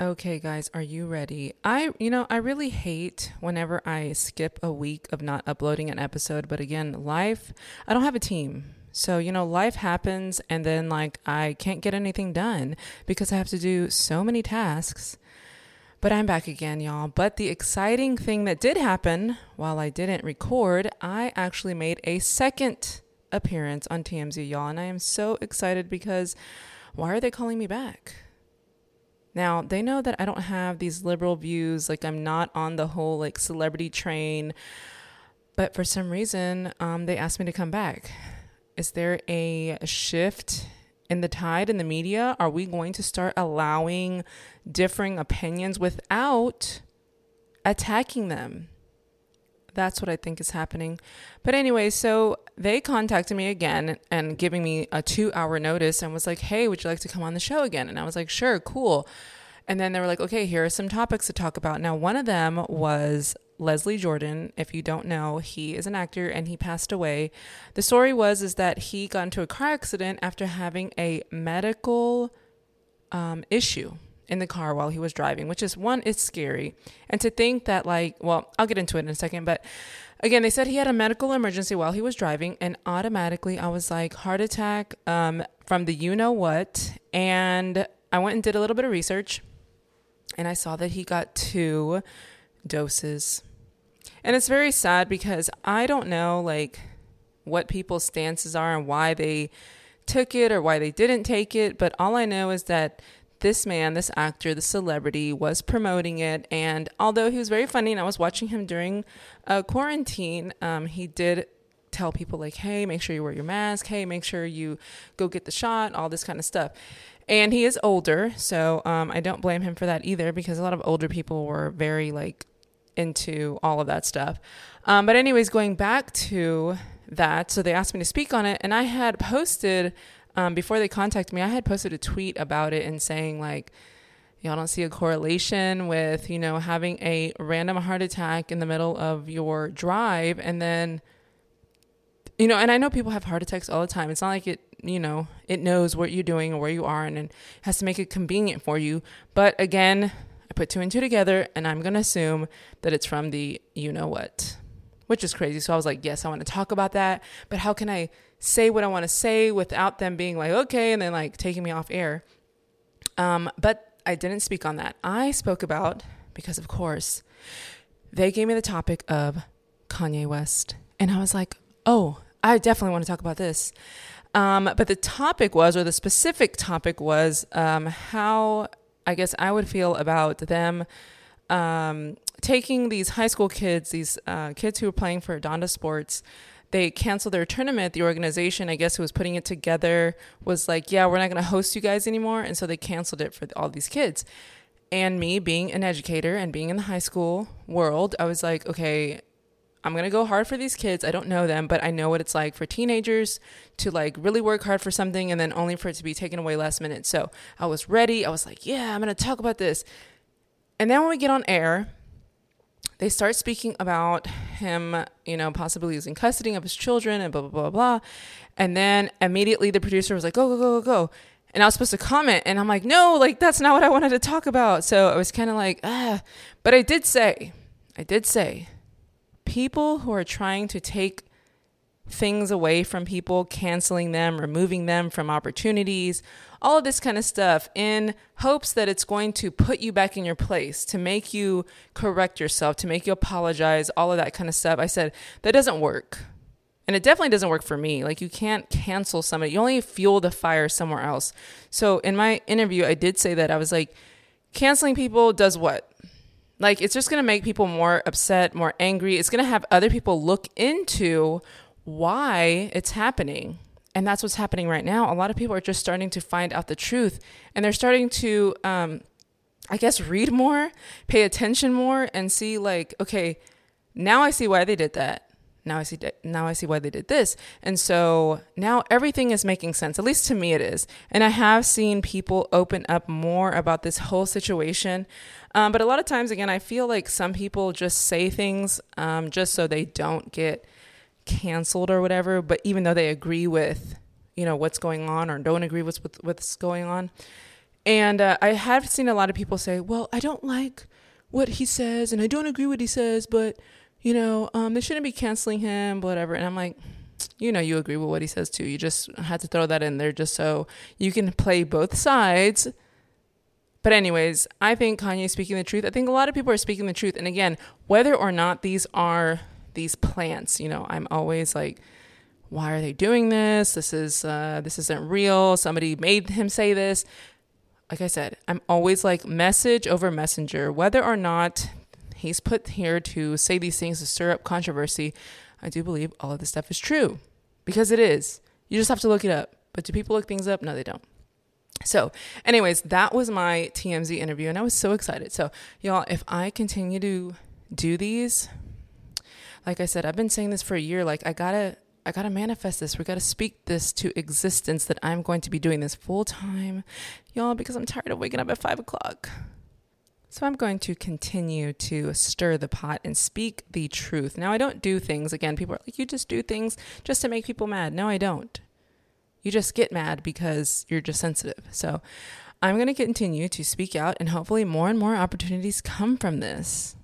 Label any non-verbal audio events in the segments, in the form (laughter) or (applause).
Okay, guys, are you ready? I, you know, I really hate whenever I skip a week of not uploading an episode, but again, life, I don't have a team. So, you know, life happens and then like I can't get anything done because I have to do so many tasks. But I'm back again, y'all. But the exciting thing that did happen while I didn't record, I actually made a second appearance on TMZ, y'all. And I am so excited because why are they calling me back? Now, they know that I don't have these liberal views, like I'm not on the whole like celebrity train, but for some reason, um, they asked me to come back. Is there a shift in the tide in the media? Are we going to start allowing differing opinions without attacking them? That's what I think is happening. But anyway, so they contacted me again and giving me a two hour notice and was like, hey, would you like to come on the show again? And I was like, sure, cool. And then they were like, okay, here are some topics to talk about. Now, one of them was Leslie Jordan. If you don't know, he is an actor and he passed away. The story was is that he got into a car accident after having a medical um, issue in the car while he was driving, which is one, it's scary. And to think that, like, well, I'll get into it in a second, but again, they said he had a medical emergency while he was driving, and automatically I was like, heart attack um, from the you know what. And I went and did a little bit of research, and I saw that he got two doses. And it's very sad because I don't know, like, what people's stances are and why they took it or why they didn't take it, but all I know is that this man, this actor, the celebrity, was promoting it. And although he was very funny, and I was watching him during uh, quarantine, um, he did tell people, like, hey, make sure you wear your mask. Hey, make sure you go get the shot, all this kind of stuff. And he is older, so um, I don't blame him for that either because a lot of older people were very, like, into all of that stuff. Um, but, anyways, going back to that, so they asked me to speak on it, and I had posted um, before they contacted me, I had posted a tweet about it and saying like, y'all don't see a correlation with you know having a random heart attack in the middle of your drive and then you know and i know people have heart attacks all the time. It's not like it you know it knows what you're doing or where you are and, and has to make it convenient for you. But again i put two and two together and i'm going to assume that it's from the you know what which is crazy. So i was like yes i want to talk about that but how can i say what I want to say without them being like, okay, and then like taking me off air. Um, but I didn't speak on that. I spoke about, because of course, they gave me the topic of Kanye West. And I was like, oh, I definitely want to talk about this. Um, but the topic was, or the specific topic was, um, how I guess I would feel about them um, taking these high school kids, these uh, kids who were playing for Donda Sports, they canceled their tournament, the organization, I guess, who was putting it together was like, yeah, we're not going to host you guys anymore. And so they canceled it for all these kids. And me being an educator and being in the high school world, I was like, okay, I'm going to go hard for these kids. I don't know them, but I know what it's like for teenagers to like really work hard for something and then only for it to be taken away last minute. So I was ready. I was like, yeah, I'm going to talk about this. And then when we get on air, they start speaking about him, you know, possibly losing custody of his children and blah, blah, blah, blah. And then immediately the producer was like, go, go, go, go, go. And I was supposed to comment. And I'm like, no, like, that's not what I wanted to talk about. So I was kind of like, ah. But I did say, I did say, people who are trying to take things away from people, canceling them, removing them from opportunities, all of this kind of stuff in hopes that it's going to put you back in your place, to make you correct yourself, to make you apologize, all of that kind of stuff. I said, that doesn't work. And it definitely doesn't work for me. Like, you can't cancel somebody, you only fuel the fire somewhere else. So, in my interview, I did say that I was like, canceling people does what? Like, it's just going to make people more upset, more angry. It's going to have other people look into why it's happening. And that's what's happening right now. A lot of people are just starting to find out the truth and they're starting to, um, I guess, read more, pay attention more, and see, like, okay, now I see why they did that. Now I see now I see why they did this. And so now everything is making sense. At least to me it is. And I have seen people open up more about this whole situation. Um, but a lot of times again, I feel like some people just say things um, just so they don't get canceled or whatever, but even though they agree with, you know, what's going on or don't agree with, with what's going on, And uh, I have seen a lot of people say, well, I don't like what he says and I don't agree with what he says, but, you know, um, they shouldn't be canceling him, whatever. And I'm like, you know, you agree with what he says too. You just had to throw that in there just so you can play both sides. But, anyways, I think Kanye is speaking the truth. I think a lot of people are speaking the truth. And again, whether or not these are these plants, you know, I'm always like, why are they doing this? This is uh, this isn't real. Somebody made him say this like I said, I'm always like message over messenger. Whether or not he's put here to say these things to stir up controversy, I do believe all of this stuff is true because it is. You just have to look it up. But do people look things up? No, they don't. So, anyways, that was my TMZ interview, and I was so excited. So, y'all, if I continue to do these, like I said, I've been saying this for a year. Like, I gotta I got to manifest this. We got to speak this to existence that I'm going to be doing this full time, y'all, because I'm tired of waking up at five o'clock. So I'm going to continue to stir the pot and speak the truth. Now, I don't do things, again, people are like, you just do things just to make people mad. No, I don't. You just get mad because you're just sensitive. So I'm going to continue to speak out, and hopefully, more and more opportunities come from this.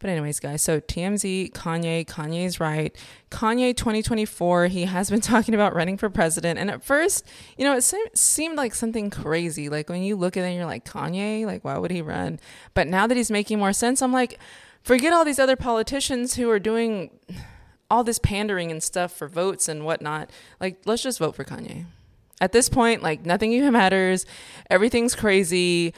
But anyways, guys, so TMZ, Kanye, Kanye's right. Kanye 2024, he has been (laughs) talking about running for president. And at first, you know, it seemed like something crazy. Like when you look at it and you're like, Kanye, like why would he run? But now that he's making more sense, I'm like, forget all these other politicians who are doing all this pandering and stuff for votes and whatnot. Like, let's just vote for Kanye. At this point, like nothing even matters. Everything's crazy.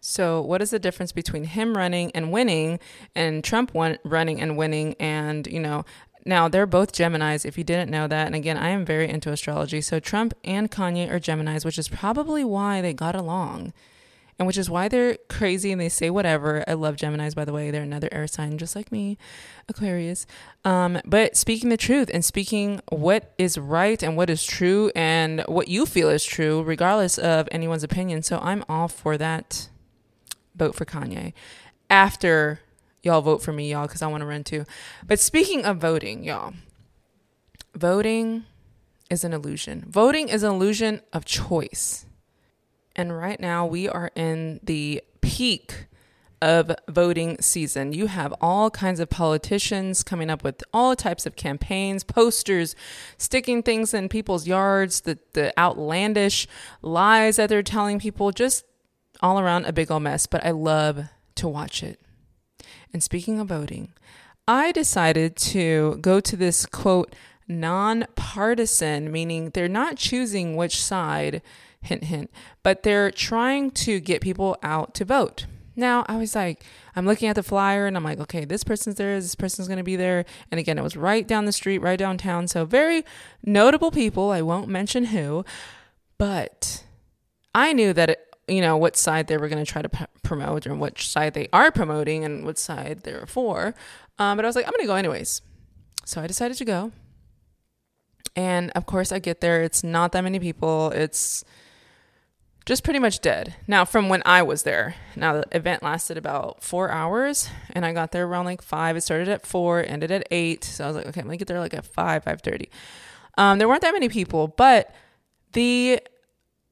So, what is the difference between him running and winning and Trump won- running and winning? And, you know, now they're both Geminis, if you didn't know that. And again, I am very into astrology. So, Trump and Kanye are Geminis, which is probably why they got along and which is why they're crazy and they say whatever. I love Geminis, by the way. They're another air sign, just like me, Aquarius. Um, but speaking the truth and speaking what is right and what is true and what you feel is true, regardless of anyone's opinion. So I'm all for that vote for Kanye after y'all vote for me, y'all, because I want to run too. But speaking of voting, y'all, voting is an illusion. Voting is an illusion of choice. And right now we are in the peak of voting season. You have all kinds of politicians coming up with all types of campaigns, posters, sticking things in people's yards, the, the outlandish lies that they're telling people, just all around a big old mess, but I love to watch it. And speaking of voting, I decided to go to this quote, nonpartisan, meaning they're not choosing which side, hint, hint, but they're trying to get people out to vote. Now, I was like, I'm looking at the flyer and I'm like, okay, this person's there, this person's to be there. And again, it was right down the street, right downtown. So, very notable people. I won't mention who, but I knew that you know, what side they were going to try to p- promote or which side they are promoting and what side they're for. Um, but I was like, I'm going to go anyways. So I decided to go. And of course, I get there. It's not that many people. It's just pretty much dead. Now, from when I was there, now the event lasted about four hours, and I got there around like five. It started at four, ended at eight. So I was like, okay, I'm gonna get there like at five, five thirty. Um, there weren't that many people, but the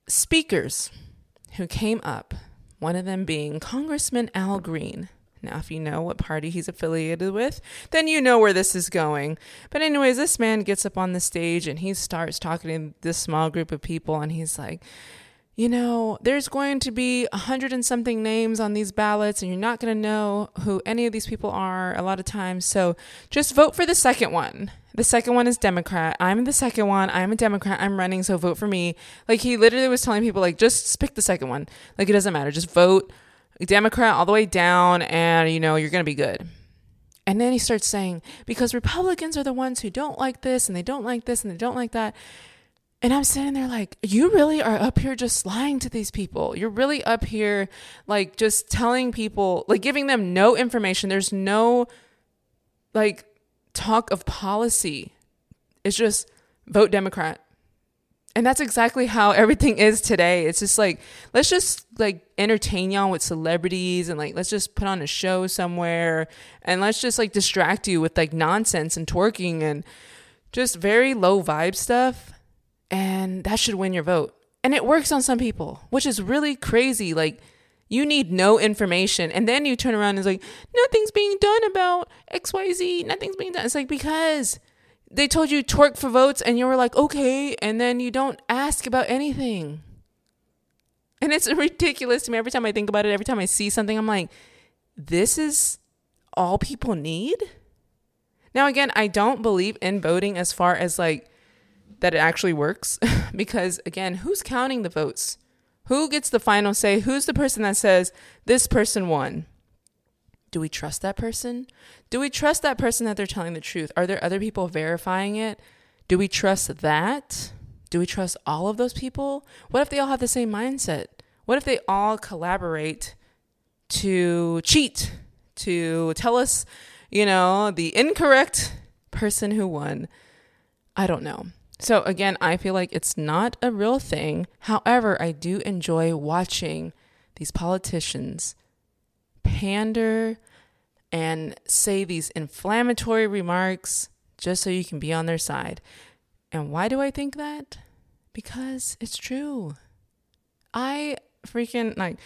speakers who came up, one of them being Congressman Al Green. Now, if you know what party he's affiliated with, then you know where this is going. But, anyways, this man gets up on the stage and he starts talking to this small group of people, and he's like, you know, there's going to be a hundred and something names on these ballots, and you're not going to know who any of these people are a lot of times. So just vote for the second one. The second one is Democrat. I'm the second one. I'm a Democrat. I'm running, so vote for me. Like he literally was telling people, like, just pick the second one. Like it doesn't matter. Just vote Democrat all the way down, and you know you're going to be good. And then he starts saying, because Republicans are the ones who don't like this, and they don't like this, and they don't like that. And I'm sitting there like, you really are up here just lying to these people. You're really up here like just telling people, like giving them no information. There's no like talk of policy. It's just vote Democrat. And that's exactly how everything is today. It's just like, let's just like entertain y'all with celebrities and like, let's just put on a show somewhere and let's just like distract you with like nonsense and twerking and just very low vibe stuff and that should win your vote. And it works on some people, which is really crazy. Like, you need no information. And then you turn around and it's like, nothing's being done about XYZ. Nothing's being done. It's like, because they told you twerk for votes and you were like, okay. And then you don't ask about anything. And it's (laughs) ridiculous to me. Every time I think about it, every time I see something, I'm like, this is all people need? Now, again, I don't believe in voting as far as like that it actually works (laughs) because, again, who's counting the votes? Who gets the final say? Who's the person that says this person won? Do we trust that person? Do we trust that person that they're telling the truth? Are there other people verifying it? Do we trust that? Do we trust all of those people? What if they all have the same mindset? What if they all collaborate to cheat, to tell us, you know, the incorrect person who won? I don't know. So again, I feel like it's not a real thing. However, I do enjoy watching these politicians pander and say these inflammatory remarks just so you can be on their side. And why do I think that? Because it's true. I freaking like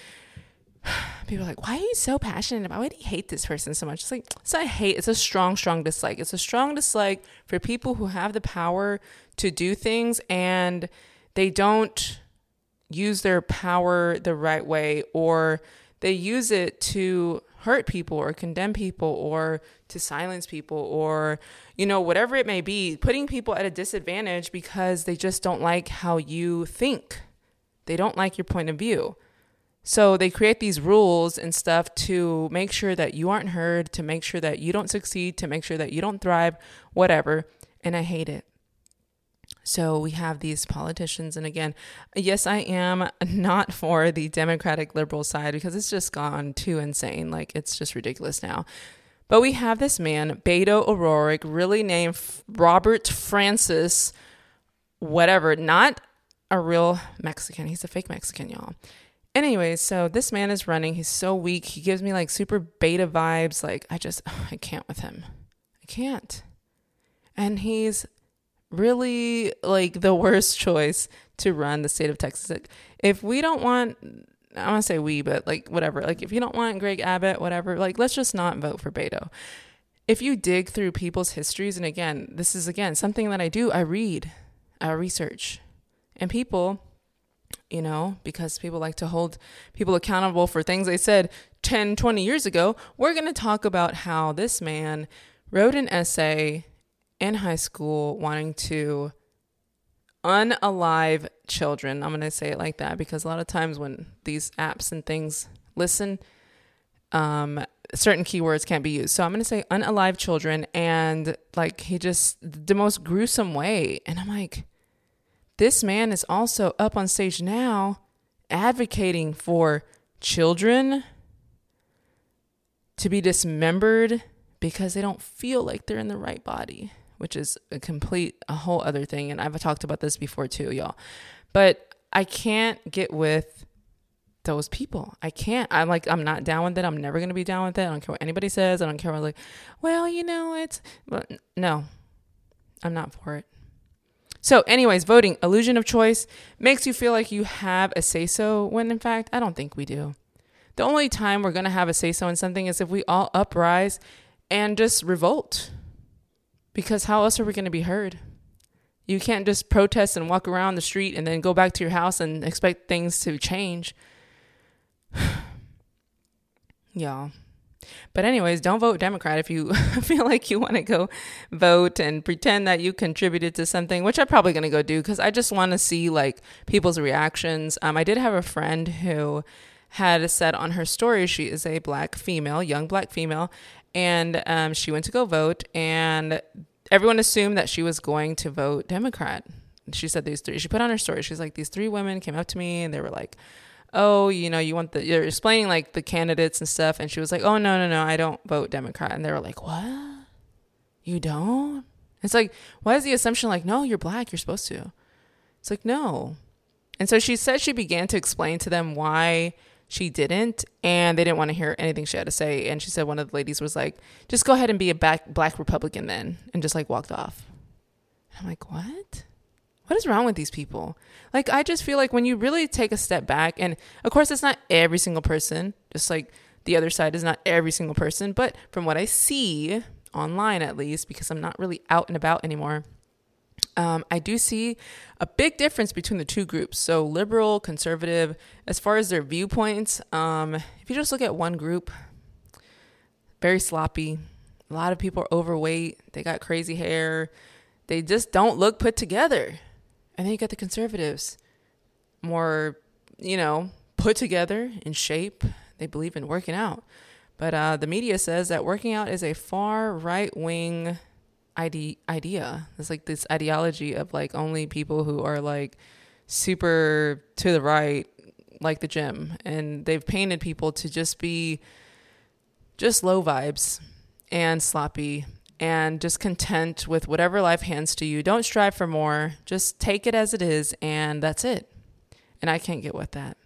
(sighs) people are like, why are you so passionate about? Why do you hate this person so much? It's like it's not hate. It's a strong, strong dislike. It's a strong dislike for people who have the power to do things and they don't use their power the right way or they use it to hurt people or condemn people or to silence people or you know whatever it may be putting people at a disadvantage because they just don't like how you think they don't like your point of view so they create these rules and stuff to make sure that you aren't heard, to make sure that you don't succeed, to make sure that you don't thrive, whatever. And I hate it. So we have these politicians. And again, yes, I am (laughs) not for the Democratic liberal side because it's just gone too insane. Like it's just ridiculous now. But we have this man, Beto O'Rourke, really named Robert Francis, whatever, not a real Mexican. He's a fake Mexican, y'all. Anyways, so this man is running. He's so weak. He gives me like super beta vibes. Like, I just, (sighs) I can't with him. I can't. And he's really like the (laughs) worst choice to run the state of Texas. If we don't want, I want to say we, but like whatever, like if you don't want Greg Abbott, whatever, like let's just not vote for Beto. If you dig through people's histories, and again, this is again something that I do, I read, I research, and people you know, because people like to hold people accountable for things they said 10, 20 years ago, we're going to talk about how this man wrote an essay in high school wanting to unalive children. I'm going to say it like that because a lot of times when these apps and things listen, um, certain keywords can't be used. So I'm going to say unalive children and like he just the most gruesome way. And I'm like, this man is also up on stage now advocating for children to be dismembered because they don't feel like they're in the right body, which is a complete, a whole other thing. And I've talked about this before too, y'all. But I can't get with those people. I can't. I'm like, I'm not down with it. I'm never going to be down with it. I don't care what anybody says. I don't care what, like, well, you know, it's, but no, I'm not for it. So, anyways, voting, illusion of choice, makes you feel like you have a say so when in fact, I don't think we do. The only time we're going to have a say so in something is if we all uprise and just revolt. Because how else are we going to be heard? You can't just protest and walk around the street and then go back to your house and expect things to change. (sighs) Y'all, but, anyways, don't vote Democrat if you (laughs) feel like you want to go vote and pretend that you contributed to something, which I'm probably going to go do because I just want to see like people's reactions. Um, I did have a friend who had said on her story she is a black female, young black female, and um, she went to go vote, and everyone assumed that she was going to vote Democrat. She said these three. She put on her story. She's like, these three women came up to me and they were like, oh, you know, you want the, you're explaining like the candidates and stuff. And she was like, oh, no, no, no, I don't vote Democrat. And they were like, what? You don't? It's like, why is the assumption like, no, you're black, you're supposed to? It's like, no. And so she said she began to explain to them why she didn't, and they didn't want to hear anything she had to say. And she said one of the ladies was like, just go ahead and be a black, black Republican then, and just like walked off. And I'm like, what? What is wrong with these people? Like, I just feel like when you really take a step back, and of course, it's not every single person, just like the other side is not every single person, but from what I see online at least, because I'm not really out and about anymore, um, I do see a big difference between the two groups. So, liberal, conservative, as far as their viewpoints, um, if you just look at one group, very sloppy. A lot of people are overweight. They got crazy hair. They just don't look put together. And then you got the conservatives, more, you know, put together in shape. They believe in working out. But uh, the media says that working out is a far right wing ide- idea. It's like this ideology of like only people who are like super to the right, like the gym. And they've painted people to just be just low vibes and sloppy and just content with whatever life hands to you. Don't strive for more. Just take it as it is, and that's it. And I can't get with that.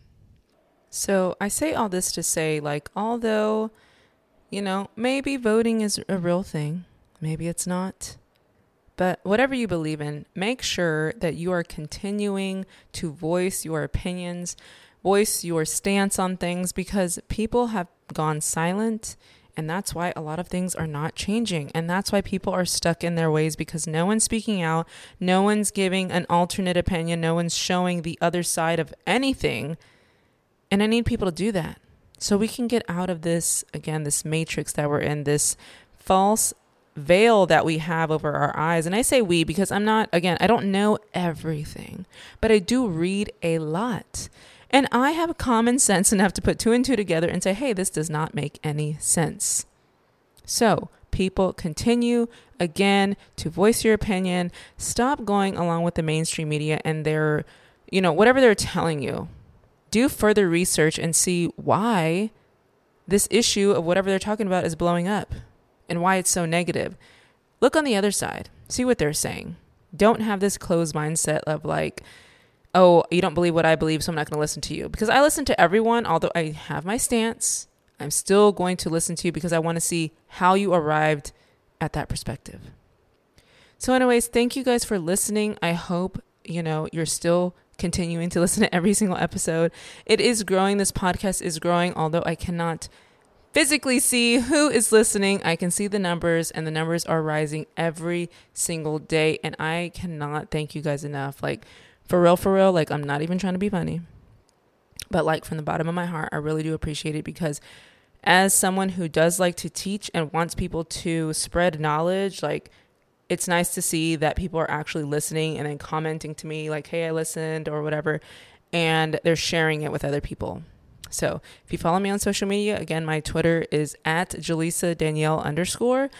So I say all this to say, like, although, you know, maybe voting is a real thing, maybe it's not. But whatever you believe in, make sure that you are continuing to voice your opinions, voice your stance on things because people have gone silent and that's why a lot of things are not changing. And that's why people are stuck in their ways because no one's speaking out, no one's giving an alternate opinion, no one's showing the other side of anything. And I need people to do that. So we can get out of this, again, this matrix that we're in, this false veil that we have over our eyes. And I say we because I'm not, again, I don't know everything, but I do read a lot. And I have common sense enough to put two and two together and say, hey, this does not make any sense. So, people continue again to voice your opinion. Stop going along with the mainstream media and their, you know, whatever they're telling you. Do further research and see why this issue of whatever they're talking about is blowing up and why it's so negative. Look on the other side, see what they're saying. Don't have this closed mindset of like, oh, you don't believe what I believe, so I'm not going to listen to you. Because I listen to everyone, although I have my stance, I'm still going to listen to you because I want to see how you arrived at that perspective. So, anyways, thank you guys for listening. I hope, you know, you're still continuing to (laughs) listen to every single episode. It is growing. This podcast is growing, although I cannot physically see who is listening. I can see the numbers, and the numbers are rising every single day. And I cannot thank you guys enough. Like, for real, for real, like I'm not even trying to be funny. But like from the bottom of my heart, I really do appreciate it because as someone who does like to teach and wants people to spread knowledge, like it's nice to see that people are actually listening and then commenting to me like, "Hey, I listened" or whatever, and they're sharing it with other people. So if you follow me on social media, again, my Twitter is at Jalisa Danielle underscore.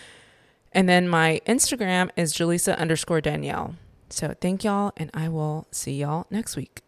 And then my Instagram is Jalisa underscore Danielle. So thank y'all, and I will see y'all next week.